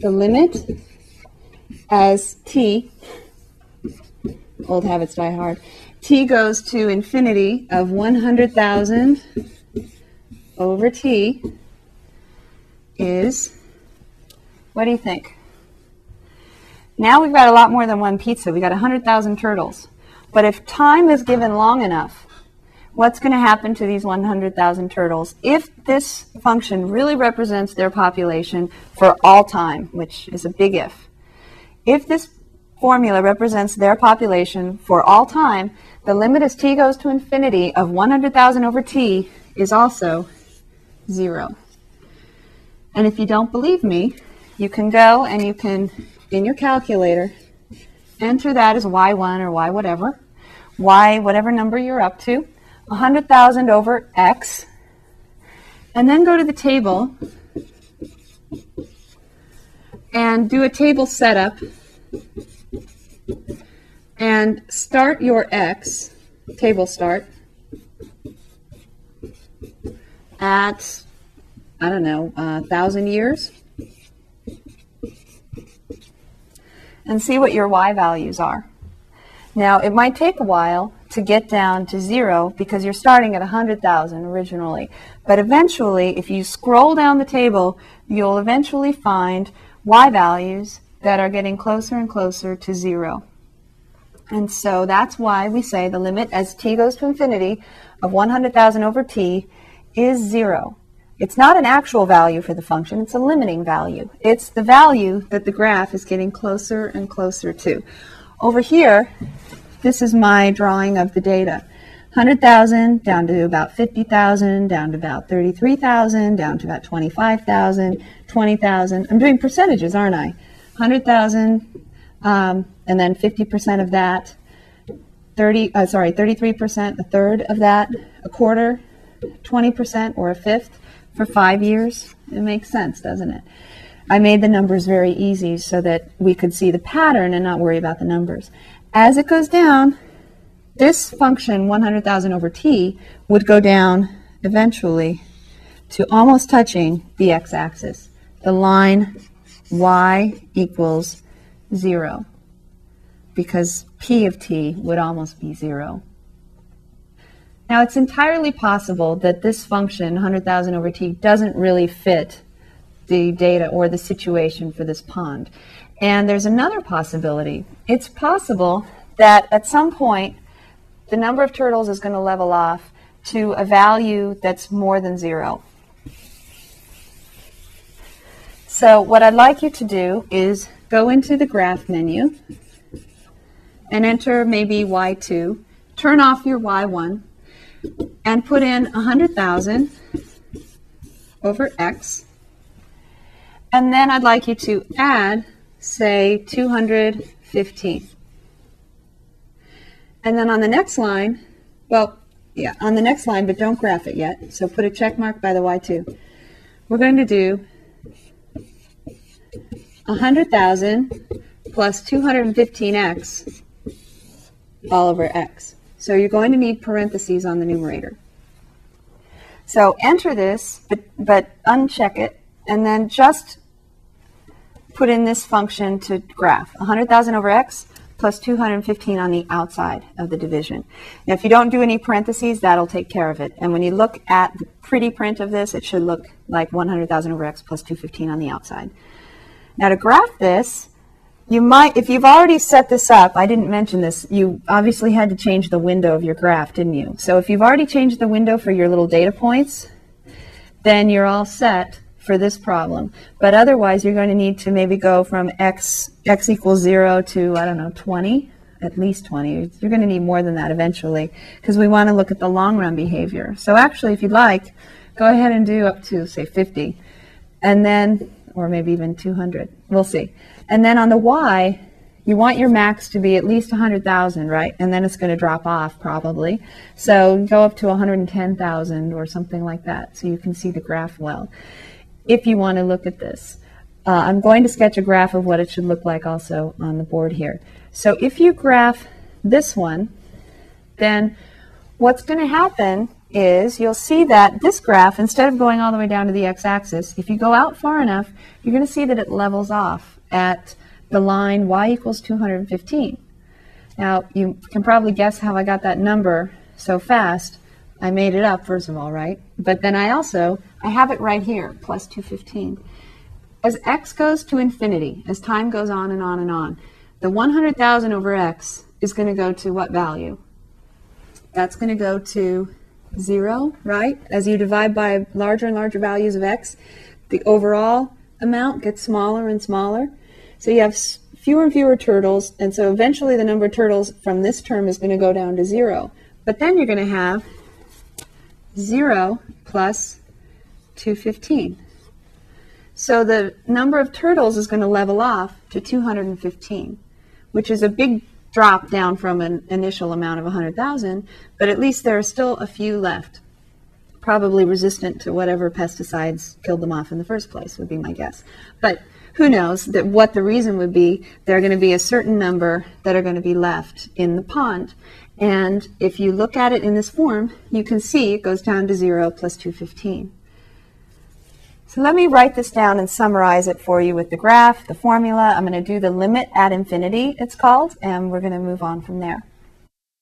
the limit as t, old habits die hard, t goes to infinity of 100,000 over t is, what do you think? Now we've got a lot more than one pizza. We've got 100,000 turtles. But if time is given long enough, what's going to happen to these 100,000 turtles if this function really represents their population for all time, which is a big if. If this formula represents their population for all time, the limit as t goes to infinity of 100,000 over t is also 0. And if you don't believe me, you can go and you can, in your calculator, enter that as y1 or y whatever, y whatever number you're up to, 100,000 over x, and then go to the table and do a table setup and start your x, table start, at, I don't know, a thousand years. And see what your y values are. Now, it might take a while to get down to zero because you're starting at 100,000 originally. But eventually, if you scroll down the table, you'll eventually find y values that are getting closer and closer to zero. And so that's why we say the limit as t goes to infinity of 100,000 over t is zero. It's not an actual value for the function, it's a limiting value. It's the value that the graph is getting closer and closer to. Over here, this is my drawing of the data. 100,000 down to about 50,000, down to about 33,000, down to about 25,000, 20,000. I'm doing percentages, aren't I? 100,000, um, and then 50% of that, 30, uh, sorry, 33%, a third of that, a quarter, 20%, or a fifth for five years. It makes sense, doesn't it? I made the numbers very easy so that we could see the pattern and not worry about the numbers. As it goes down, this function, 100,000 over t, would go down eventually to almost touching the x-axis. The line y equals 0 because p of t would almost be 0. Now, it's entirely possible that this function, 100,000 over t, doesn't really fit the data or the situation for this pond. And there's another possibility. It's possible that at some point the number of turtles is going to level off to a value that's more than zero. So what I'd like you to do is go into the graph menu and enter maybe Y2, turn off your Y1, and put in 100,000 over X and then I'd like you to add, say, 215. And then on the next line, well, yeah, on the next line, but don't graph it yet. So put a check mark by the Y2. We're going to do 100,000 plus 215x all over x. So you're going to need parentheses on the numerator. So enter this, but, but uncheck it, and then just put in this function to graph 100,000 over x plus 215 on the outside of the division. Now, if you don't do any parentheses, that'll take care of it. And when you look at the pretty print of this, it should look like 100,000 over x plus 215 on the outside. Now, to graph this, you might, if you've already set this up, I didn't mention this, you obviously had to change the window of your graph, didn't you? So if you've already changed the window for your little data points, then you're all set for this problem. But otherwise, you're going to need to maybe go from x, x equals 0 to, I don't know, 20, at least 20. You're going to need more than that eventually because we want to look at the long run behavior. So actually, if you'd like, go ahead and do up to, say, 50. And then, or maybe even 200. We'll see. And then on the y, you want your max to be at least 100,000, right? And then it's going to drop off probably. So go up to 110,000 or something like that so you can see the graph well if you want to look at this. Uh, I'm going to sketch a graph of what it should look like also on the board here. So if you graph this one, then what's going to happen is you'll see that this graph, instead of going all the way down to the x-axis, if you go out far enough, you're going to see that it levels off at the line y equals 215. Now, you can probably guess how I got that number so fast. I made it up, first of all, right? But then I also, I have it right here, plus 215. As x goes to infinity, as time goes on and on and on, the 100,000 over x is going to go to what value? That's going to go to 0, right? As you divide by larger and larger values of x, the overall amount gets smaller and smaller. So you have fewer and fewer turtles, and so eventually the number of turtles from this term is going to go down to 0. But then you're going to have 0 plus 215. So the number of turtles is going to level off to 215, which is a big drop down from an initial amount of 100,000, but at least there are still a few left, probably resistant to whatever pesticides killed them off in the first place, would be my guess. But who knows that what the reason would be, there are going to be a certain number that are going to be left in the pond. And if you look at it in this form, you can see it goes down to 0 plus 215. So let me write this down and summarize it for you with the graph, the formula. I'm going to do the limit at infinity, it's called, and we're going to move on from there.